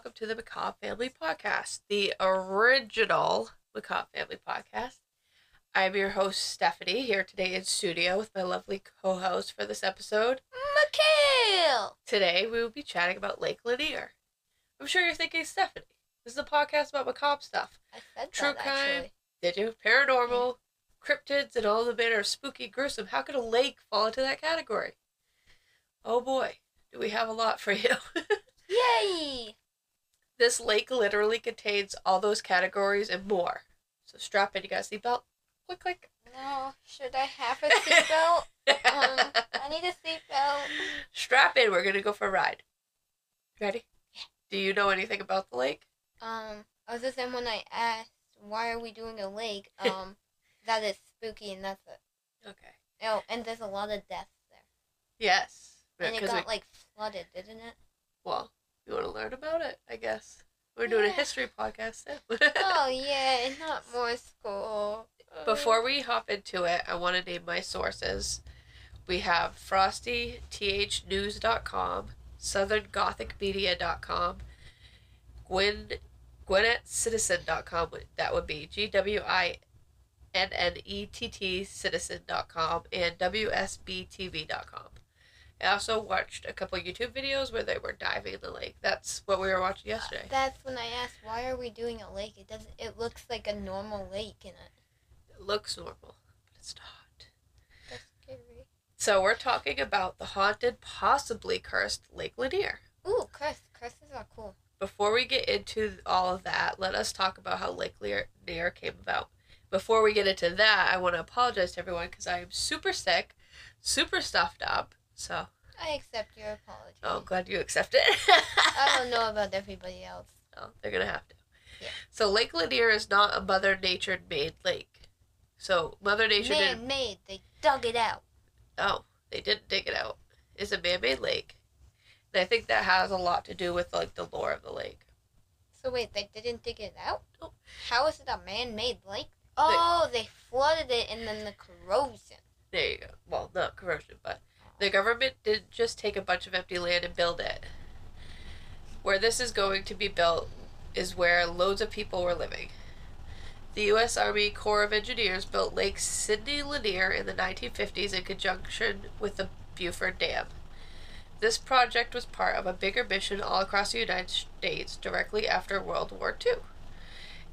welcome to the Macabre Family Podcast, the original Macabre Family Podcast. I'm your host, Stephanie, here today in studio with my lovely co host for this episode. Mikhail! Today we will be chatting about Lake Lanier. I'm sure you're thinking, Stephanie, this is a podcast about macabre stuff. I said True that crime. actually. Did you? Paranormal, cryptids, and all the manner of spooky, gruesome. How could a lake fall into that category? Oh boy, do we have a lot for you. Yay! This lake literally contains all those categories and more. So strap in, you got a seatbelt? Click, click. No, should I have a seatbelt? um, I need a seatbelt. strap in, we're gonna go for a ride. Ready? Do you know anything about the lake? Um, other than when I asked why are we doing a lake, um, that is spooky and that's it. Okay. Oh, and there's a lot of deaths there. Yes. And it got we- like flooded, didn't it? well, you want to learn about it, I guess. We're doing a history podcast oh yeah, and not more school. Before we hop into it, I want to name my sources. We have forsythnews.com, southerngothicmedia.com, Gwen, gwinnettcitizen.com, that would be G W I N N E T T citizen.com, and WSBTV.com. I also watched a couple YouTube videos where they were diving the lake. That's what we were watching yesterday. Uh, that's when I asked why are we doing a lake. It doesn't. It looks like a normal lake in it. It looks normal, but it's not. That's scary. So we're talking about the haunted, possibly cursed Lake Lanier. Ooh, curse. Curses are cool. Before we get into all of that, let us talk about how Lake Lanier came about. Before we get into that, I want to apologize to everyone because I am super sick, super stuffed up. So, I accept your apology. oh, glad you accept it. I don't know about everybody else. Oh, they're gonna have to. Yeah. So Lake Lanier is not a Mother Nature made lake. So Mother Nature. Man made. They dug it out. Oh, they didn't dig it out. It's a man-made lake, and I think that has a lot to do with like the lore of the lake. So wait, they didn't dig it out? How is it a man-made lake? Oh, they flooded it and then the corrosion. There you go. Well, not corrosion, but the government didn't just take a bunch of empty land and build it. Where this is going to be built is where loads of people were living. The U.S. Army Corps of Engineers built Lake Sidney Lanier in the 1950s in conjunction with the Buford Dam. This project was part of a bigger mission all across the United States directly after World War II.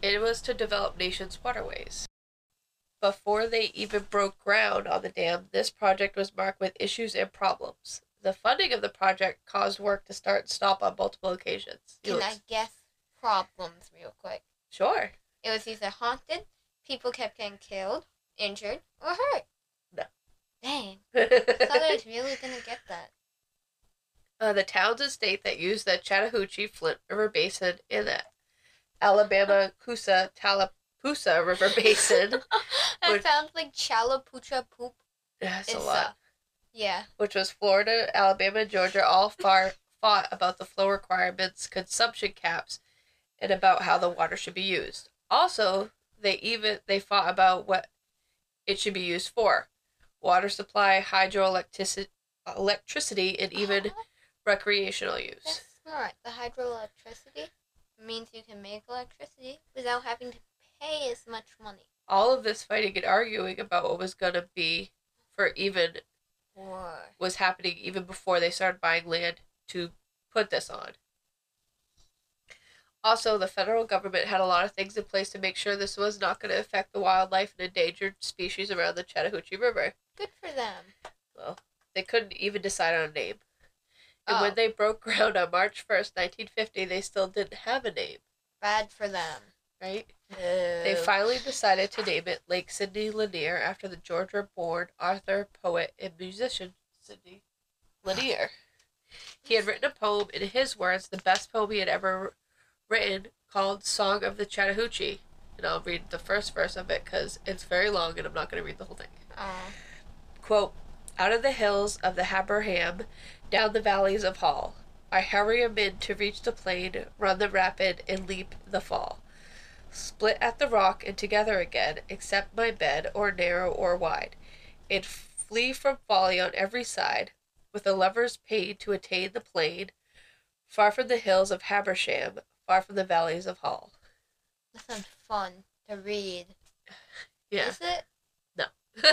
It was to develop nation's waterways. Before they even broke ground on the dam, this project was marked with issues and problems. The funding of the project caused work to start and stop on multiple occasions. Can look- I guess problems real quick? Sure. It was either haunted, people kept getting killed, injured, or hurt. No. Dang. Southern's really gonna get that. uh, the towns and state that use the Chattahoochee Flint River Basin in the Alabama Coosa Tallapoosa River Basin. that Which- sounds like chalapucha poop. That's a lot. yeah. which was Florida, Alabama, Georgia, all far fought about the flow requirements, consumption caps, and about how the water should be used. Also, they even they fought about what it should be used for: water supply, hydroelectricity, electricity, and even Oh, recreational use. That's smart. The hydroelectricity means you can make electricity without having to pay as much money. All of this fighting and arguing about what was going to be for even Or was happening even before they started buying land to put this on. Also, the federal government had a lot of things in place to make sure this was not going to affect the wildlife and endangered species around the Chattahoochee River. good for them. Well, they couldn't even decide on a name. And Oh. when they broke ground on March 1st, 1950, they still didn't have a name, Bad for them. Right? No. They finally decided to name it Lake Sidney Lanier after the Georgia born author, poet, and musician Sidney Lanier. He had written a poem, in his words, the best poem he had ever written, called Song of the Chattahoochee. And I'll read the first verse of it because it's very long and I'm not going to read the whole thing. Aw. Quote, Out of the hills of the Habersham, down the valleys of Hall, I hurry amid to reach the plain, run the rapid, and leap the fall. Split at the rock and together again, except my bed, or narrow or wide, and flee from folly on every side, with a lover's pain to attain the plain, Far from the hills of Habersham, far from the valleys of Hall. That sounds fun to read. Yeah. Is it? No.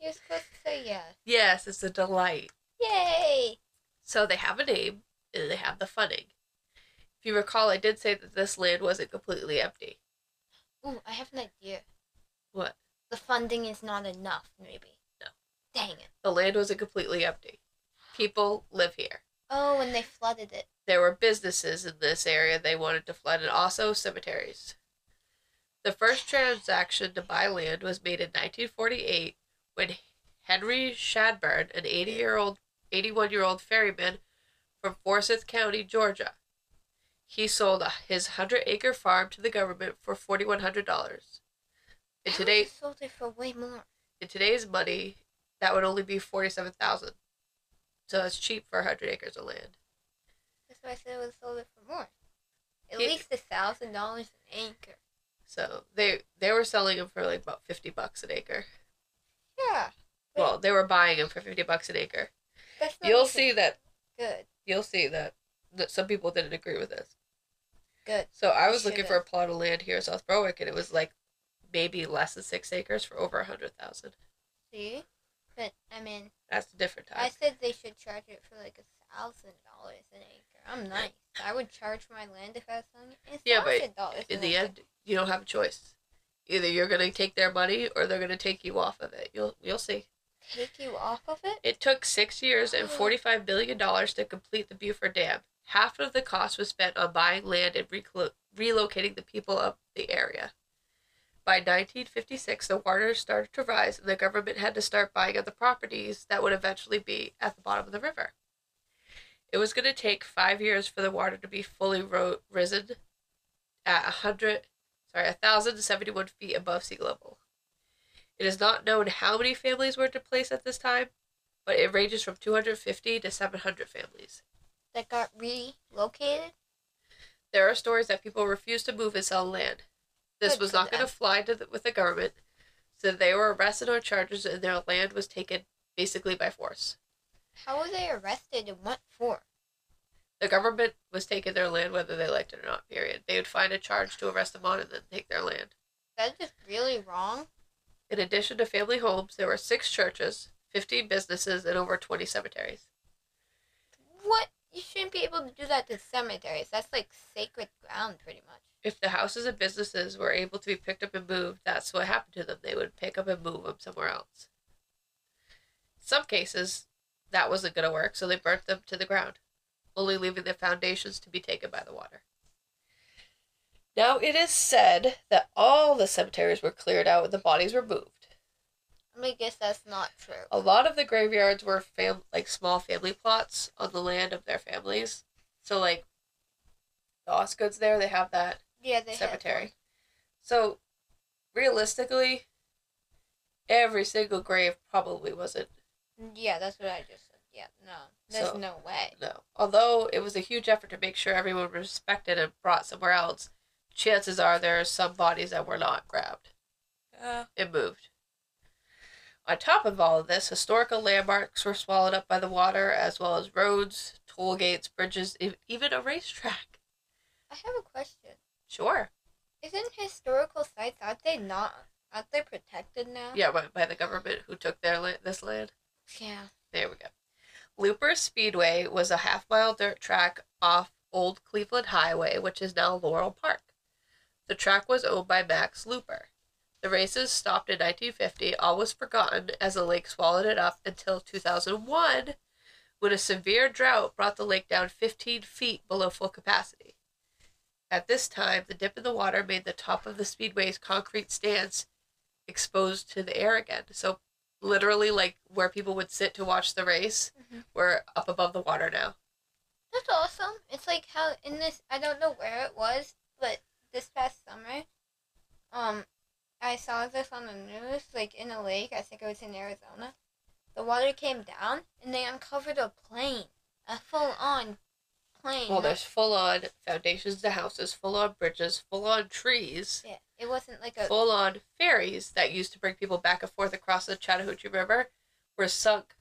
You're supposed to say yes. yes, it's a delight. Yay! So they have a name and they have the funding. If you recall, I did say that this land wasn't completely empty. Ooh, I have an idea. What? The funding is not enough, maybe. No. Dang it. The land wasn't completely empty. People live here. Oh, and they flooded it. There were businesses in this area they wanted to flood, and also cemeteries. The first transaction to buy land was made in 1948 when Henry Shadburn, an 80 year old, 81 year old ferryman from Forsyth County, Georgia, he sold his 100 acre farm to the government for $4,100. In today, sold it for way more. in today's money, that would only be 47,000. So that's cheap for 100 acres of land. That's why I said I would have sold it for more. At He- least a thousand dollars an acre. So they they were selling them for like about 50 bucks an acre. Yeah, Well, they were buying them for 50 bucks an acre. that's not You'll see that good. you'll see that that some people didn't agree with this. Good. So I was looking for a plot of land here in South Berwick and it was like maybe less than 6 acres for over a 100,000. See, but I mean, That's a different time. I said they should charge it for like a thousand dollars an acre. I'm nice. I would charge for my land if I was selling it. Yeah, but in the end, you don't have a choice. Either you're going to take their money or they're going to take you off of it. You'll you'll see. take you off of it. It took six years and $45 billion to complete the Buford Dam. Half of the cost was spent on buying land and relocating the people of the area. By 1956, the water started to rise, and the government had to start buying up the properties that would eventually be at the bottom of the river. It was going to take five years for the water to be fully ro- risen at a 100, sorry, a 1,071 feet above sea level. It is not known how many families were displaced at this time, but it ranges from 250 to 700 families. That got relocated. There are stories that people refused to move and sell land. This Good was not going to fly to the, with the government, so they were arrested on charges and their land was taken basically by force. How were they arrested and what for? The government was taking their land whether they liked it or not, period. They would find a charge to arrest them on and then take their land. That's just really wrong. In addition to family homes, there were six churches, 15 businesses, and over 20 cemeteries. You shouldn't be able to do that to cemeteries. That's like sacred ground, pretty much. if the houses and businesses were able to be picked up and moved, that's what happened to them. They would pick up and move them somewhere else. In some cases, that wasn't going to work, so they burnt them to the ground, only leaving the foundations to be taken by the water. Now, it is said that all the cemeteries were cleared out and the bodies were I guess that's not true. A lot of the graveyards were fam- like small family plots on the land of their families. So, like, the Osgoods there, they have that Yeah, they cemetery. So, realistically, every single grave probably wasn't. Yeah, that's what I just said. Yeah, no, there's So- no way. No. Although it was a huge effort to make sure everyone was respected and brought somewhere else, chances are there are some bodies that were not grabbed Uh, and moved. On top of all of this, historical landmarks were swallowed up by the water, as well as roads, toll gates, bridges, e- even a racetrack. I have a question. Sure. Isn't historical sites aren't they not aren't they protected now? Yeah, by, by the government who took their la- this land. Yeah. There we go. Looper Speedway was a half mile dirt track off Old Cleveland Highway, which is now Laurel Park. The track was owned by Max Looper. The races stopped in 1950, all was forgotten as the lake swallowed it up until 2001, when a severe drought brought the lake down 15 feet below full capacity. At this time, the dip in the water made the top of the speedway's concrete stands exposed to the air again. So literally like where people would sit to watch the race Mhm. we're up above the water now That's awesome. It's like how in this I don't know where it was, but this past summer, um, I saw this on the news, like in a lake. I think it was in Arizona. The water came down and they uncovered a plane, a full on plane. well there's full on foundations to houses full on bridges full on trees yeah, it wasn't like a full on ferries that used to bring people back and forth across the chattahoochee river were sunk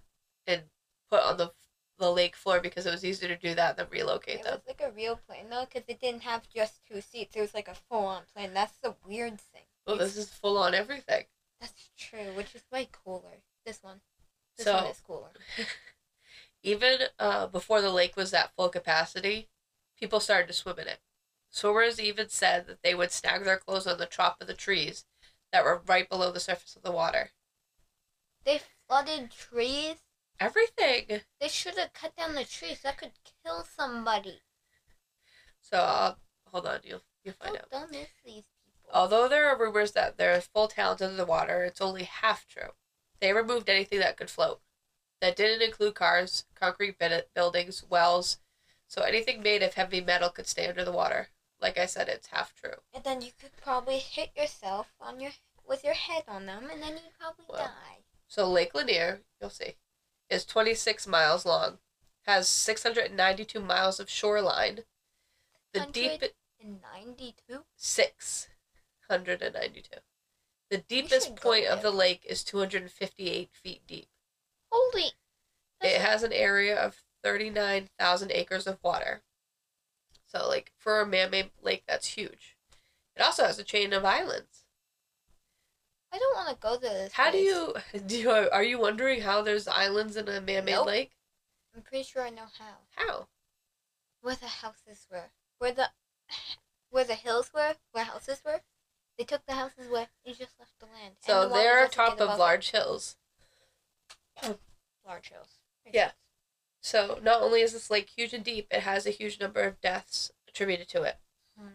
and put on the the lake floor because it was easier to do that than relocate It them. It was like a real plane though, because it didn't have just two seats. It was like a full-on plane. That's the weird thing. Well, this is full on everything. That's true, which is way cooler. This one. This So- one is cooler. Even uh, before the lake was at full capacity, people started to swim in it. Swimmers even said that they would snag their clothes on the top of the trees that were right below the surface of the water. They flooded trees. Everything. They should have cut down the trees. That could kill somebody. So, uh, hold on, you'll you'll find out. dumb is these? Although there are rumors that there are full towns under the water, it's only half true. They removed anything that could float. That didn't include cars, concrete buildings, wells, so anything made of heavy metal could stay under the water. Like I said, it's half true. And then you could probably hit yourself on your with your head on them, and then you'd probably Well. die. So Lake Lanier, you'll see, is 26 miles long, has 692 miles of shoreline. The deep In ninety-two. 692. The deepest point of the lake is 258 feet deep. Holy! It has an area of 39,000 acres of water. So, like, for a man made lake, that's huge. It also has a chain of islands. I don't want to go to this. How do you, do you, are you wondering how there's islands in a man made Nope. lake? I'm pretty sure I know how. How? Where the houses were. Where the where the hills were. Where houses were. They took the houses away. You just left the land. So the they're doesn't top of large hills. large hills. Makes Yeah. sense. So not only is this lake huge and deep, it has a huge number of deaths attributed to it. Hmm.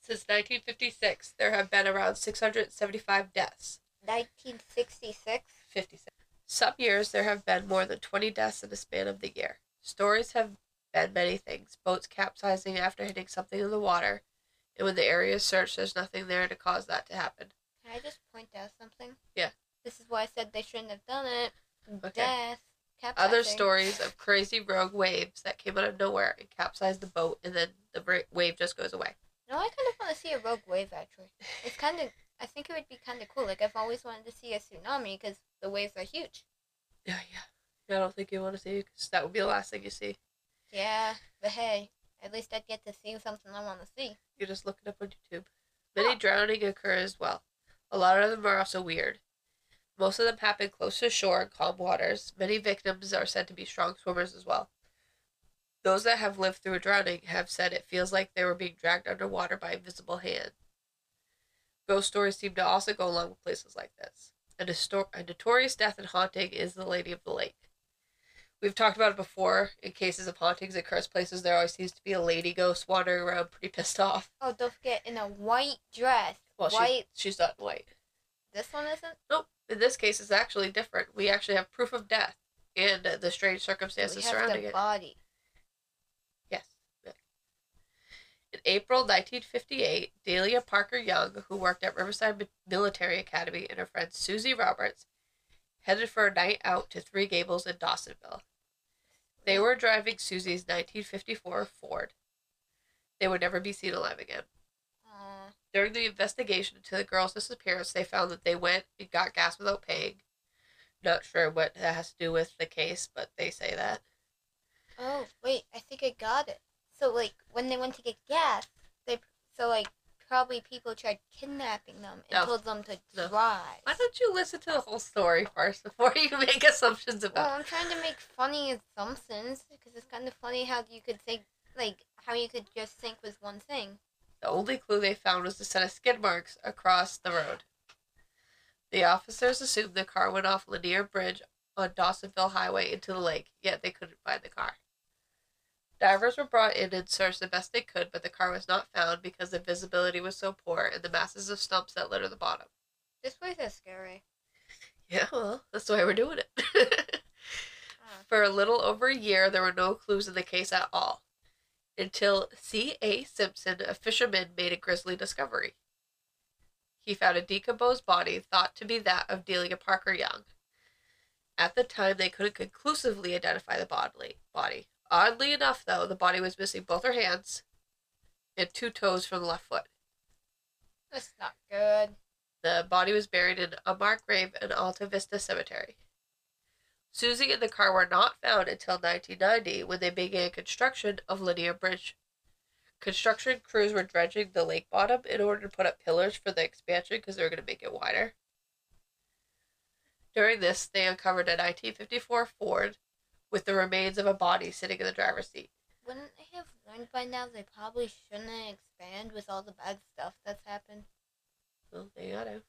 Since 1956, there have been around 675 deaths. 1966. 56. Some years there have been more than 20 deaths in the span of the year. Stories have been many things boats capsizing after hitting something in the water, and when the area is searched, there's nothing there to cause that to happen. Can I just point out something? Yeah. This is why I said they shouldn't have done it. Okay. Death. Other stories of crazy rogue waves that came out of nowhere and capsized the boat, and then the bra- wave just goes away. No, I kind of want to see a rogue wave. Actually, it's kind of. I think it would be kind of cool. Like I've always wanted to see a tsunami because the waves are huge. Yeah, yeah. I don't think you want to see because that would be the last thing you see. Yeah, but hey, at least I'd get to see something I want to see. You just look it up on YouTube. Many Oh. drowning occur as well. A lot of them are also weird. Most of them happen close to shore in calm waters. Many victims are said to be strong swimmers as well. Those that have lived through a drowning have said it feels like they were being dragged underwater by invisible hand. Ghost stories seem to also go along with places like this. A, distor- a notorious death and haunting is the Lady of the Lake. We've talked about it before. In cases of hauntings at cursed places, there always seems to be a lady ghost wandering around pretty pissed off. Oh, don't forget in a white dress. Well, white. she's, she's not white. This one isn't. Nope. In this case, it's actually different. We actually have proof of death and uh, the strange We circumstances have surrounding the it. body. Yes. In April 1958, Delia Parker Young, who worked at Riverside Military Academy, and her friend Susie Roberts headed for a night out to Three Gables in Dawsonville. They were driving Susie's 1954 Ford. They would never be seen alive again. During the investigation into the girl's disappearance, they found that they went and got gas without paying. Not sure what that has to do with the case, but they say that. Oh wait, I think I got it. So like when they went to get gas, they so like probably people tried kidnapping them and No. told them to No. drive. Why don't you listen to the whole story first before you make assumptions about? Well, I'm trying to make funny assumptions because it's kind of funny how you could think like how you could just think was one thing. The only clue they found was a set of skid marks across the road. The officers assumed the car went off Lanier Bridge on Dawsonville Highway into the lake, yet they couldn't find the car. Divers were brought in and searched the best they could, but the car was not found because the visibility was so poor and the masses of stumps that litter the bottom. This place is scary. Yeah, well, that's why we're doing it. Ah. For a little over a year, there were no clues in the case at all. Until C.A. Simpson, a fisherman, made a grisly discovery. He found a decomposed body thought to be that of Delia Parker Young. At the time, they couldn't conclusively identify the bodily body. Oddly enough, though, the body was missing both her hands and two toes from the left foot. That's not good. The body was buried in a marked grave in Alta Vista Cemetery. Susie and the car were not found until 1990 when they began construction of Lydia Bridge. Construction crews were dredging the lake bottom in order to put up pillars for the expansion because they were going to make it wider. During this, they uncovered a 1954 Ford with the remains of a body sitting in the driver's seat. Wouldn't they have learned by now they probably shouldn't expand with all the bad stuff that's happened? Well, they gotta.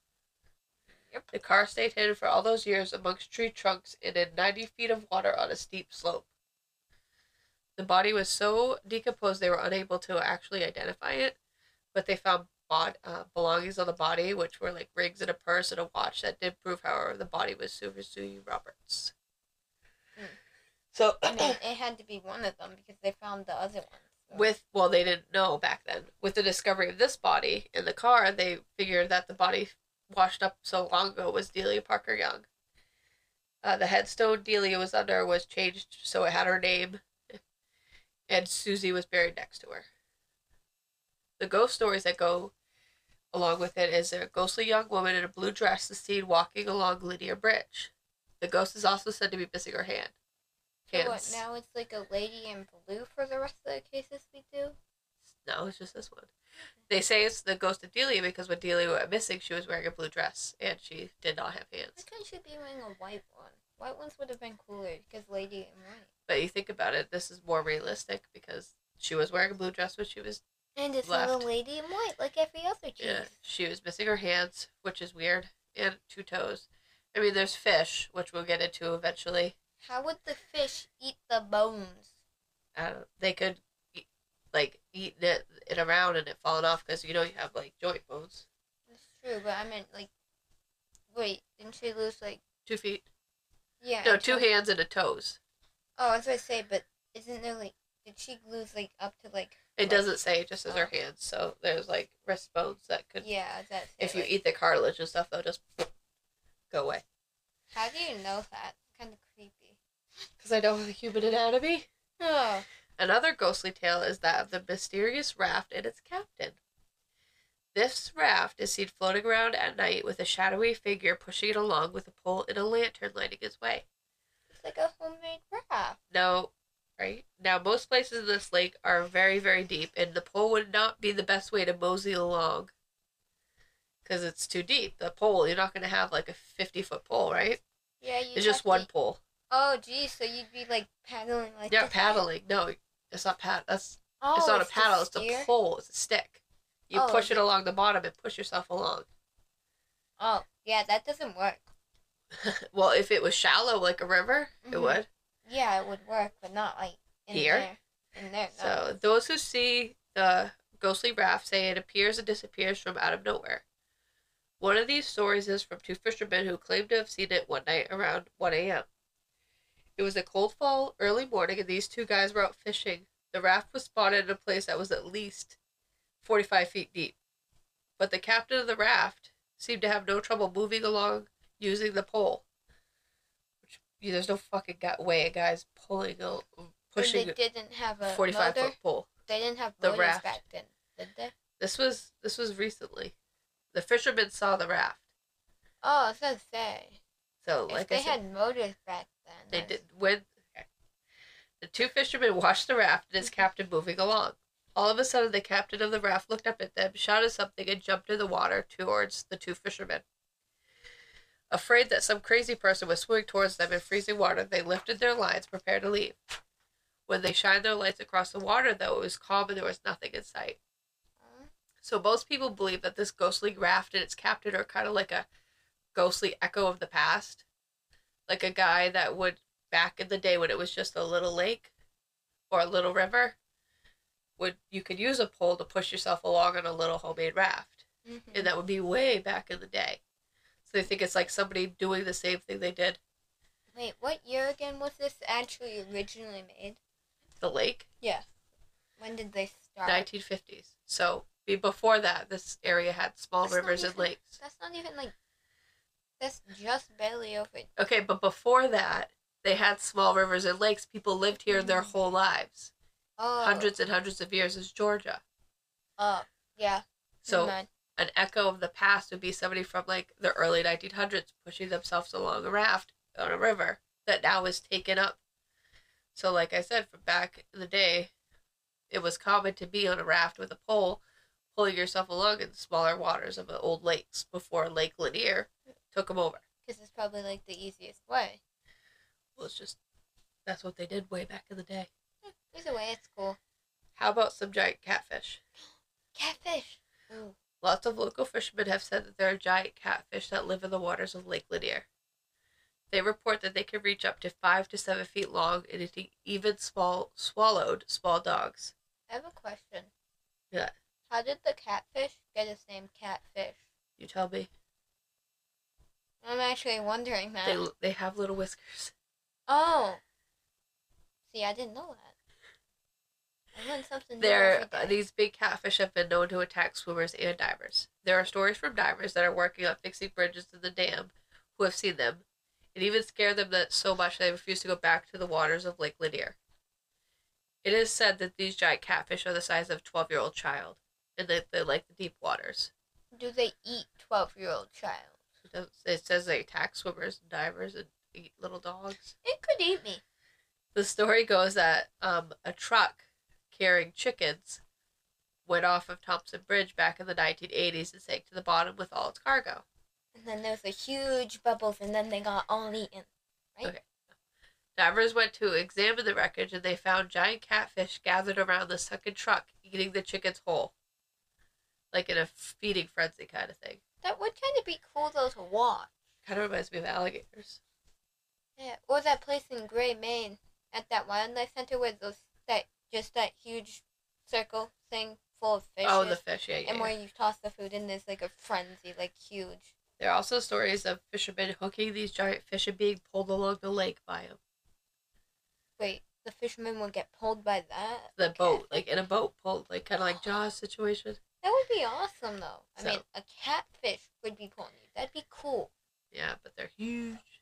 Yep. The car stayed hidden for all those years amongst tree trunks and in 90 feet of water on a steep slope. The body was so decomposed they were unable to actually identify it, but they found bod- uh, belongings on the body, which were like rings and a purse and a watch. That did prove, however, the body was Sue Roberts. So, I mean, it had to be one of them because they found the other one. so- with well they didn't know back then. With the discovery of this body in the car they figured that the body washed up so long ago was delia parker young. Uh, the headstone delia was under was changed so it had her name and susie was buried next to her. The ghost stories that go along with it is a ghostly young woman in a blue dress is seen walking along lydia bridge. The ghost is also said to be missing her hand So what, now it's like a lady in blue for the rest of the cases we do? No, it's just this one. They say it's the ghost of Delia because when Delia went missing, she was wearing a blue dress and she did not have hands. Why couldn't she be wearing a white one? White ones would have been cooler because lady in white. But you think about it, this is more realistic because she was wearing a blue dress when she was And it's Left. not a lady in white like every other case. yeah, she was missing her hands, which is weird, and two toes. I mean, there's fish, which we'll get into eventually. How would the fish eat the bones? I don't, they could, eat, like, eat it, it around and it falling off because you know you have like joint bones. That's true, but I meant like, wait, didn't she lose like? Two feet. Yeah. No, two hands and a toes. Oh, I was gonna say, but isn't there like? Did she lose like up to like? It like- doesn't say, it just says her Oh. hands. So there's like wrist bones that could Yeah, that's. if you eat the cartilage and stuff, they'll just go away. How do you know that? Kind of creepy. Because I know the human anatomy. Oh. Another ghostly tale is that of the mysterious raft and its captain. This raft is seen floating around at night with a shadowy figure pushing it along with a pole and a lantern lighting its way. It's like a homemade raft. No, right? Now, most places in this lake are very, very deep, and the pole would not be the best way to mosey along. Because it's too deep. The pole, you're not going to have like a 50 foot pole, right? Yeah, you. It's just one pole. Oh, geez, so you'd be like paddling like. Yeah, paddling. No, it's not pad. That's Oh, it's not a paddle. It's a pole. It's a stick. You Oh, push it along the bottom and push yourself along. Oh, yeah, that doesn't work. well, if it was shallow like a river, it Mhm. would. Yeah, it would work, but not like in Here? there. In there, no. So those who see the ghostly raft say it appears and disappears from out of nowhere. One of these stories is from two fishermen who claim to have seen it one night around 1 a.m. It was a cold fall, early morning, and these two guys were out fishing. The raft was spotted in a place that was at least 45 feet deep. But the captain of the raft seemed to have no trouble moving along using the pole. Which, yeah, there's no fucking way a guy's pulling, a, And pushing they didn't have a 45 motor. foot pole. They didn't have The raft. back then, did they? This was this was recently. The fishermen saw the raft. Oh, gonna say. So if like they said, had motors back then. They did when the two fishermen watched the raft and its mm-hmm. captain moving along. All of a sudden the captain of the raft looked up at them, shouted something, and jumped in the water towards the two fishermen. Afraid that some crazy person was swimming towards them in freezing water, they lifted their lines, prepared to leave. When they shined their lights across the water, though, it was calm and there was nothing in sight. Mm-hmm. So most people believe that this ghostly raft and its captain are kind of like a ghostly echo of the past. Like a guy that would back in the day when it was just a little lake or a little river would you could use a pole to push yourself along on a little homemade raft. Mhm. And that would be way back in the day. So they think it's like somebody doing the same thing they did. Wait, what year again was this actually originally made? The lake, Yeah. When did they start? 1950s. So be before that, this area had small That's rivers and lakes. That's not even like. That's just barely open. Okay, but before that, they had small rivers and lakes. People lived here their Mm. whole lives, Oh. hundreds and hundreds of years. Is Georgia. Oh, yeah. So an echo of the past would be somebody from like the early 1900s pushing themselves along a raft on a river that now is taken up. So, like I said, from back in the day, it was common to be on a raft with a pole, pulling yourself along in the smaller waters of the old lakes before Lake Lanier took them over. Because it's probably like the easiest way. Well, it's just that's what they did way back in the day. Hmm, Either way, it's cool. How about some giant catfish? Catfish. Ooh. Lots of local fishermen have said that there are giant catfish that live in the waters of Lake Lanier. They report that they can reach up to five to seven feet long and even small swallowed small dogs. I have a question. Yeah. How did the catfish get its name catfish? You tell me. I'm actually wondering that. They they have little whiskers. Oh. See, I didn't know that. I learned something There, day. these big catfish have been known to attack swimmers and divers. There are stories from divers that are working on fixing bridges in the dam who have seen them. It even scared them that so much they refused to go back to the waters of Lake Lanier. It is said that these giant catfish are the size of a 12 year old child, and that they like the deep waters. Do they eat 12 year old child? It says they attack swimmers and divers and eat little dogs. It could eat me. The story goes that um, a truck carrying chickens went off of Thompson Bridge back in the 1980s and sank to the bottom with all its cargo. And then there's a huge bubbles, and then they got all eaten. Right? Okay. Divers went to examine the wreckage and they found giant catfish gathered around the sunken truck eating the chickens whole. Like in a feeding frenzy kind of thing. That would kind of be cool though to watch. Kind of reminds me of alligators. Yeah, or that place in Gray, Maine, at that wildlife center where those that just that huge circle thing full of fish. Oh, the fish, yeah, yeah. and where you toss the food in, there's like a frenzy, like huge. There are also stories of fishermen hooking these giant fish and being pulled along the lake by them. Wait, the fishermen would get pulled by that. The boat, like in a boat pulled, like kind of like Jaws situation. That would be awesome though. I So- mean, a catfish would be you. That'd be cool. Yeah, but they're huge.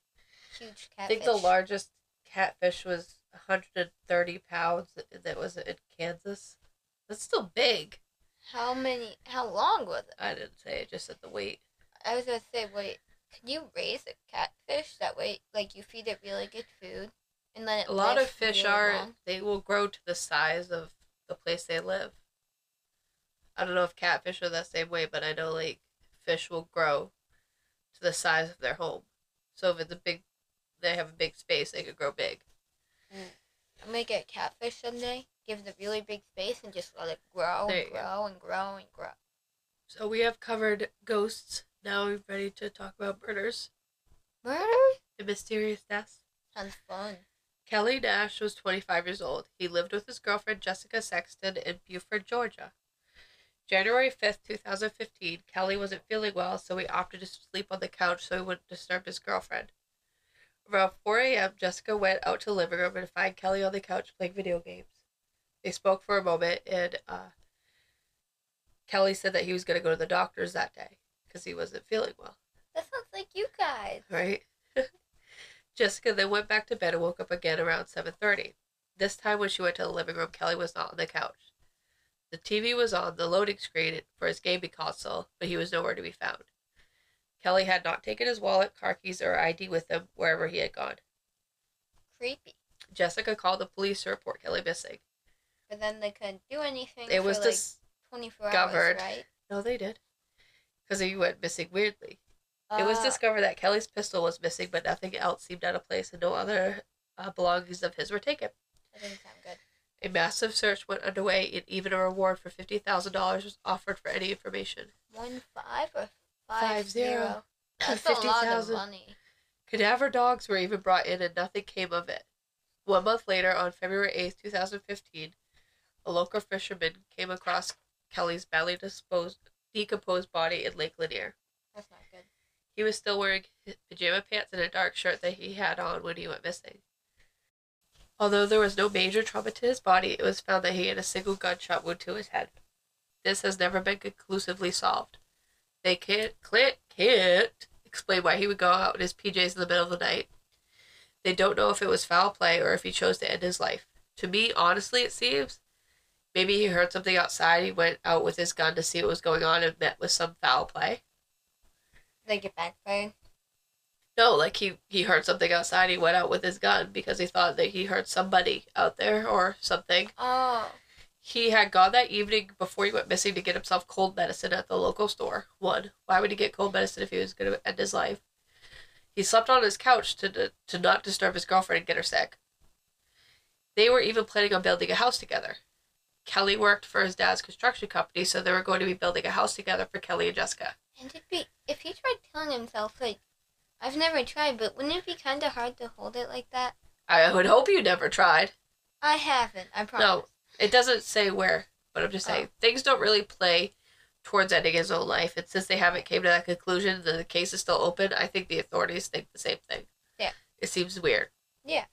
Huge catfish. I think the largest catfish was 130 pounds. That was in Kansas. That's still big. How many? How long was it? I didn't say it, just said the weight. I was gonna say, wait, can you raise a catfish that way? Like you feed it really good food, and then it. A lot of fish really are, long? they will grow to the size of the place they live. I don't know if catfish are the same way, but I know like fish will grow to the size of their home. So if it's a big, they have a big space, they could grow big. Mm. I'm gonna get catfish someday. Give it a really big space and just let it grow and you go. grow and grow and grow. So we have covered ghosts. Now we're ready to talk about murders Murder The mysterious deaths. sounds fun. Kelly Nash was 25 years old. He lived with his girlfriend Jessica Sexton in Buford, Georgia. January 5th, 2015, Kelly wasn't feeling well, so he opted to sleep on the couch so he wouldn't disturb his girlfriend. Around 4 a.m., Jessica went out to the living room and found Kelly on the couch playing video games. They spoke for a moment, and uh, Kelly said that he was going to go to the doctor's that day because he wasn't feeling well That sounds like you guys. right? Jessica then went back to bed and woke up again around 7:30. This time when she went to the living room, Kelly was not on the couch. The TV was on the loading screen for his gaming console, but he was nowhere to be found. Kelly had not taken his wallet, car keys, or ID with him wherever he had gone. Creepy. Jessica called the police to report Kelly missing. But then they couldn't do anything It was like dis- 24 discovered. hours, right? No, they did. Because he went missing weirdly. It was Uh, discovered that Kelly's pistol was missing, but nothing else seemed out of place, and no other uh, belongings of his were taken. That didn't sound good. A massive search went underway, and even a reward for fifty thousand dollars was offered for any information. One five or five, Five zero. zero? That's a lot of money. Cadaver dogs were even brought in, and nothing came of it. One month later, on February eighth, two thousand fifteen, a local fisherman came across Kelly's badly disposed, decomposed body in Lake Lanier. That's not good. He was still wearing pajama pants and a dark shirt that he had on when he went missing. Although there was no major trauma to his body, it was found that he had a single gunshot wound to his head. This has never been conclusively solved. They can't, can't, can't explain why he would go out in his PJs in the middle of the night. They don't know if it was foul play or if he chose to end his life. To me, honestly, it seems maybe he heard something outside. He went out with his gun to see what was going on and met with some foul play. They get backfired. No, like he he heard something outside. He went out with his gun because he thought that he heard somebody out there or something. Oh. He had gone that evening before he went missing to get himself cold medicine at the local store. One, why would he get cold medicine if he was going to end his life? He slept on his couch to to not disturb his girlfriend and get her sick. They were even planning on building a house together. Kelly worked for his dad's construction company, so they were going to be building a house together for Kelly and Jessica. And it'd be if he tried killing himself, like I've never tried, but wouldn't it be kind of hard to hold it like that? I would hope you never tried. I haven't. I promise. No, it doesn't say where, but I'm just saying Oh. things don't really play towards ending his own life. And since they haven't came to that conclusion, the case is still open. I think the authorities think the same thing. Yeah. It seems weird. Yeah.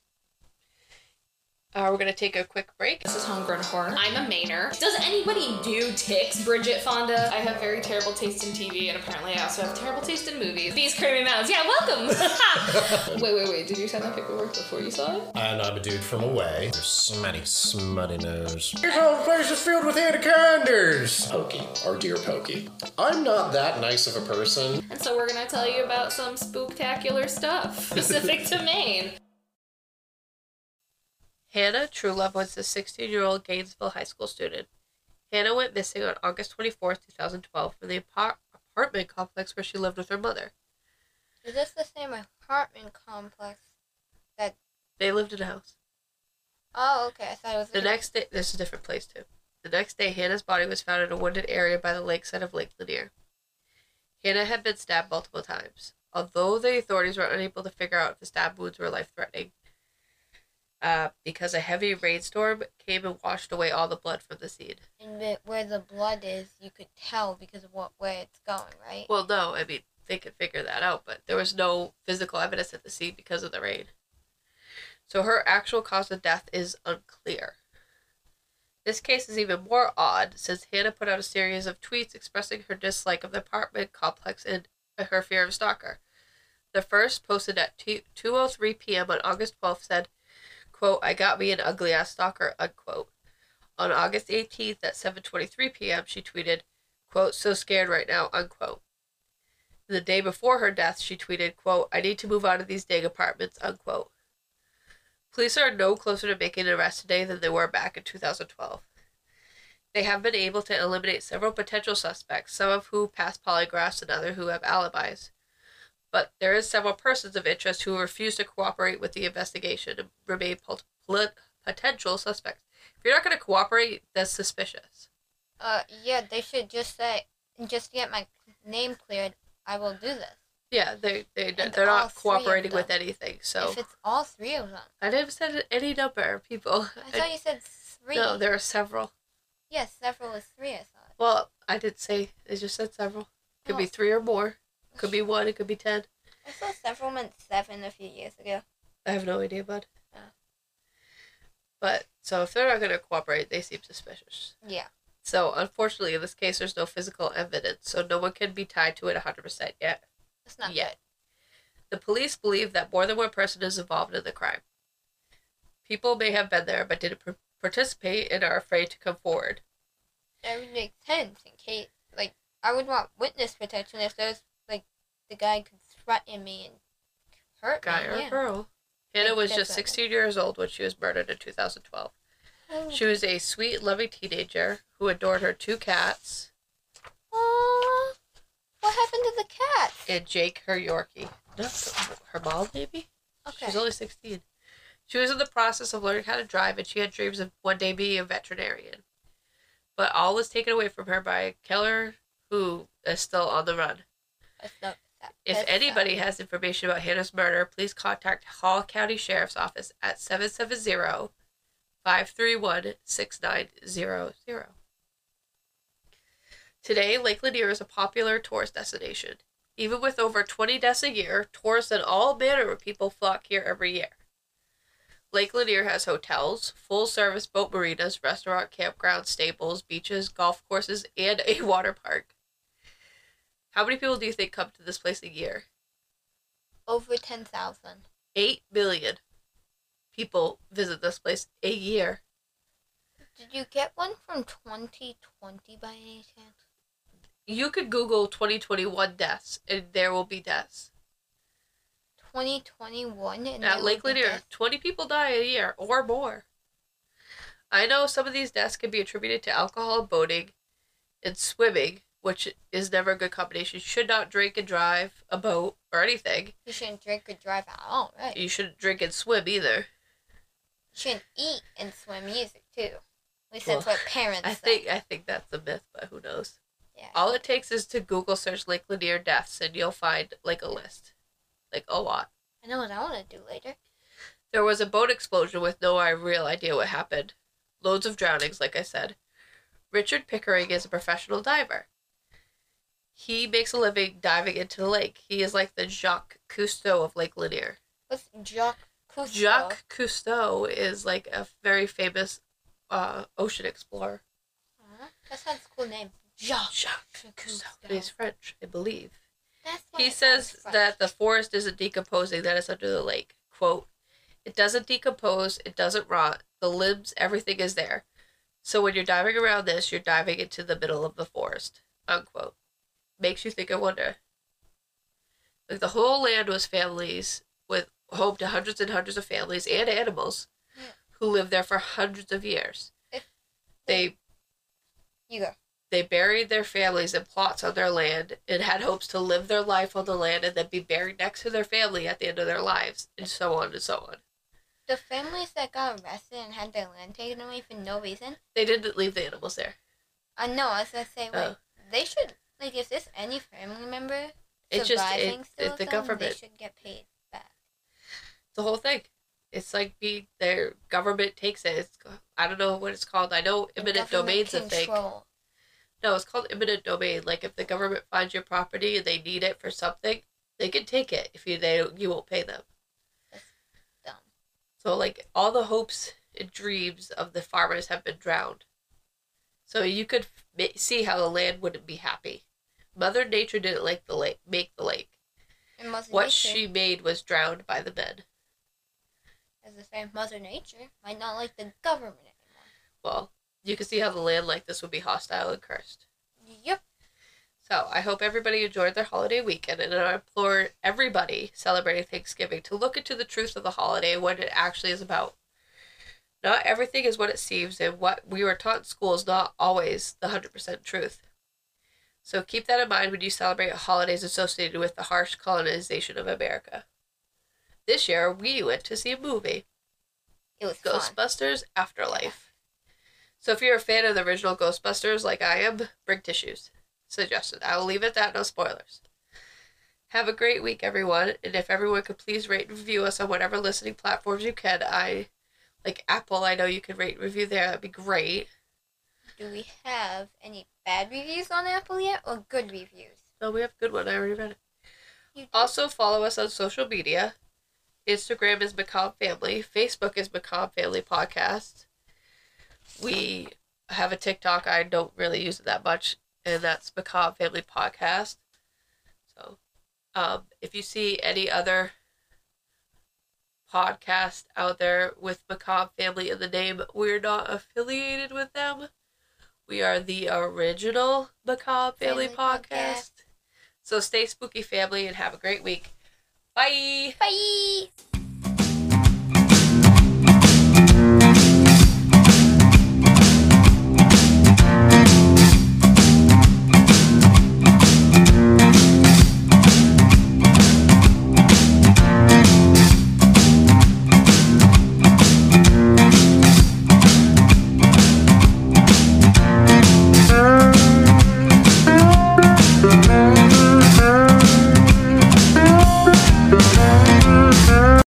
Uh, we're gonna take a quick break. This is Homegrown Horror. I'm a Mainer. Does anybody do ticks, Bridget Fonda? I have very terrible taste in TV, and apparently I also have terrible taste in movies. These creamy mountains. Yeah, welcome. wait, wait, wait. Did you sign that paperwork before you saw it? And I'm a dude from away. Your smutty, smutty nose. This whole place is filled with anacondas! Pokey, our dear Pokey. I'm not that nice of a person. And so we're gonna tell you about some spooktacular stuff specific to Maine. Hannah Truelove was a 16-year-old Gainesville high school student. Hannah went missing on August 24th, 2012, from the apart- apartment complex where she lived with her mother. Is this the same apartment complex? That. They lived in a house. Oh, okay. I thought it was The next day, this is a different place too. The next day, Hannah's body was found in a wooded area by the lakeside of Lake Lanier. Hannah had been stabbed multiple times. Although the authorities were unable to figure out if the stab wounds were life threatening, uh, because a heavy rainstorm came and washed away all the blood from the scene. And the, where the blood is, you could tell because of what where it's going, right? Well, no, I mean, they could figure that out, but there was no physical evidence at the scene because of the rain. So her actual cause of death is unclear. This case is even more odd since Hannah put out a series of tweets expressing her dislike of the apartment complex and her fear of a stalker. The first, posted at 2 2.03 p.m. on August 12th, said, quote, I got me an ugly-ass stalker, unquote. On August 18th at 7.23 p.m., she tweeted, quote, so scared right now, unquote. The day before her death, she tweeted, quote, I need to move out of these dang apartments, unquote. Police are no closer to making an arrest today than they were back in 2012. They have been able to eliminate several potential suspects, some of who passed polygraphs and others who have alibis. But there is several persons of interest who refuse to cooperate with the investigation and remain potential suspects. If you're not going to cooperate, that's suspicious. Uh, yeah, they should just say, just to get my name cleared, I will do this. Yeah, they they And they're not cooperating with anything. So If it's all three of them. I never said any number of people. I thought you said three. No, there are several. Yes, several is three, I thought. Well, I did say they just said several. Could be Oh. three or more. Could be one. It could be ten. I saw several meant seven a few years ago. I have no idea, bud. Oh. But so if they're not going to cooperate, they seem suspicious. Yeah. So unfortunately, in this case, there's no physical evidence, so no one can be tied to it hundred percent yet. That's not Yeah. good. The police believe that more than one person is involved in the crime. People may have been there but didn't par- participate and are afraid to come forward. That would make sense in case, like, I would want witness protection if there's, like, the guy could threaten me and hurt Guy me. or yeah. girl. Hannah Like, was that's just 16 years old when she was murdered in 2012. Oh. She was a sweet, loving teenager who adored her two cats Aw, what happened to the cat? and Jake, her Yorkie. No, her mom, maybe? Okay. She's only 16. She was in the process of learning how to drive, and she had dreams of one day being a veterinarian. But all was taken away from her by a killer who is still on the run. That's not, that, If that's anybody has information about Hannah's murder, please contact Hall County Sheriff's Office at 770 531 6900. Today, Lake Lanier is a popular tourist destination. Even with over 20 deaths a year, tourists and all manner of people flock here every year. Lake Lanier has hotels, full service boat marinas, restaurant, campgrounds, stables, beaches, golf courses, and a water park. How many people do you think come to this place a year? over 10,000. 8 billion people visit this place a year. Did you get one from twenty twenty by any chance? You could Google 2021 deaths, and there will be deaths. 2021. And At Lake Lanier, 20 people die a year or more. I know some of these deaths can be attributed to alcohol, boating, and swimming, which is never a good combination. You should not drink and drive a boat or anything. You shouldn't drink or drive at all, right? You shouldn't drink and swim either. You shouldn't eat and swim either, too. At least Well, that's what parents I say. think I think that's a myth, but who knows? Yeah. All it takes is to Google search Lake Lanier deaths, and you'll find like a list, like a lot. I know what I want to do later. There was a boat explosion with no real idea what happened. Loads of drownings, like I said. Richard Pickering is a professional diver. He makes a living diving into the lake. He is like the Jacques Cousteau of Lake Lanier. What's Jacques Cousteau? Jacques Cousteau is like a very famous uh, ocean explorer. Huh? That sounds a cool name. Jacques. Jacques Cousteau. He's French, I believe. That's He sounds says that the forest isn't decomposing, that is under the lake. Quote, it doesn't decompose, it doesn't rot, the limbs, everything is there. So when you're diving around this, you're diving into the middle of the forest. Unquote. Makes you think and wonder. Like the whole land was families with home to hundreds and hundreds of families and animals Yeah. who lived there for hundreds of years. If- They You go. they buried their families in plots on their land and had hopes to live their life on the land and then be buried next to their family at the end of their lives, and so on and so on. The families that got arrested and had their land taken away for no reason. They didn't leave the animals there. I know. I was gonna say, wait, Oh. they should like if there's any family member It's just it, it, the them, government. they should get paid back. The whole thing. It's like be their government takes it. It's I don't know what it's called. I know The eminent domain's a thing. No, it's called eminent domain. Like if the government finds your property and they need it for something, they can take it if you they you won't pay them. Dumb. So like all the hopes and dreams of the farmers have been drowned. So you could see how the land wouldn't be happy. Mother Nature didn't like the lake, make the lake. And Mother What Nature, she made was drowned by the men. as the same Mother Nature, might not like the government anymore. Well, you can see how the land like this would be hostile and cursed. Yep. So I hope everybody enjoyed their holiday weekend, and I implore everybody celebrating Thanksgiving to look into the truth of the holiday and what it actually is about. Not everything is what it seems, and what we were taught in school is not always the hundred percent truth. So keep that in mind when you celebrate holidays associated with the harsh colonization of America. This year, we went to see a movie. It was fun. Ghostbusters Afterlife. So if you're a fan of the original Ghostbusters like I am, bring tissues. Suggested. I will leave it at that, no spoilers. Have a great week, everyone. And if everyone could please rate and review us on whatever listening platforms you can, I like Apple, I know you can rate and review there, that'd be great. Do we have any bad reviews on Apple yet, or good reviews? No, we have good one, I already read it. You. Also follow us on social media. Instagram is Macabre Family. Facebook is Macabre Family Podcast. We have a TikTok. I don't really use it that much, and that's Macabre Family Podcast. So, um, if you see any other podcast out there with Macabre Family in the name, we're not affiliated with them. We are the original Macabre Family, Family podcast. Podcast. So stay spooky, family, and have a great week. Bye. Bye.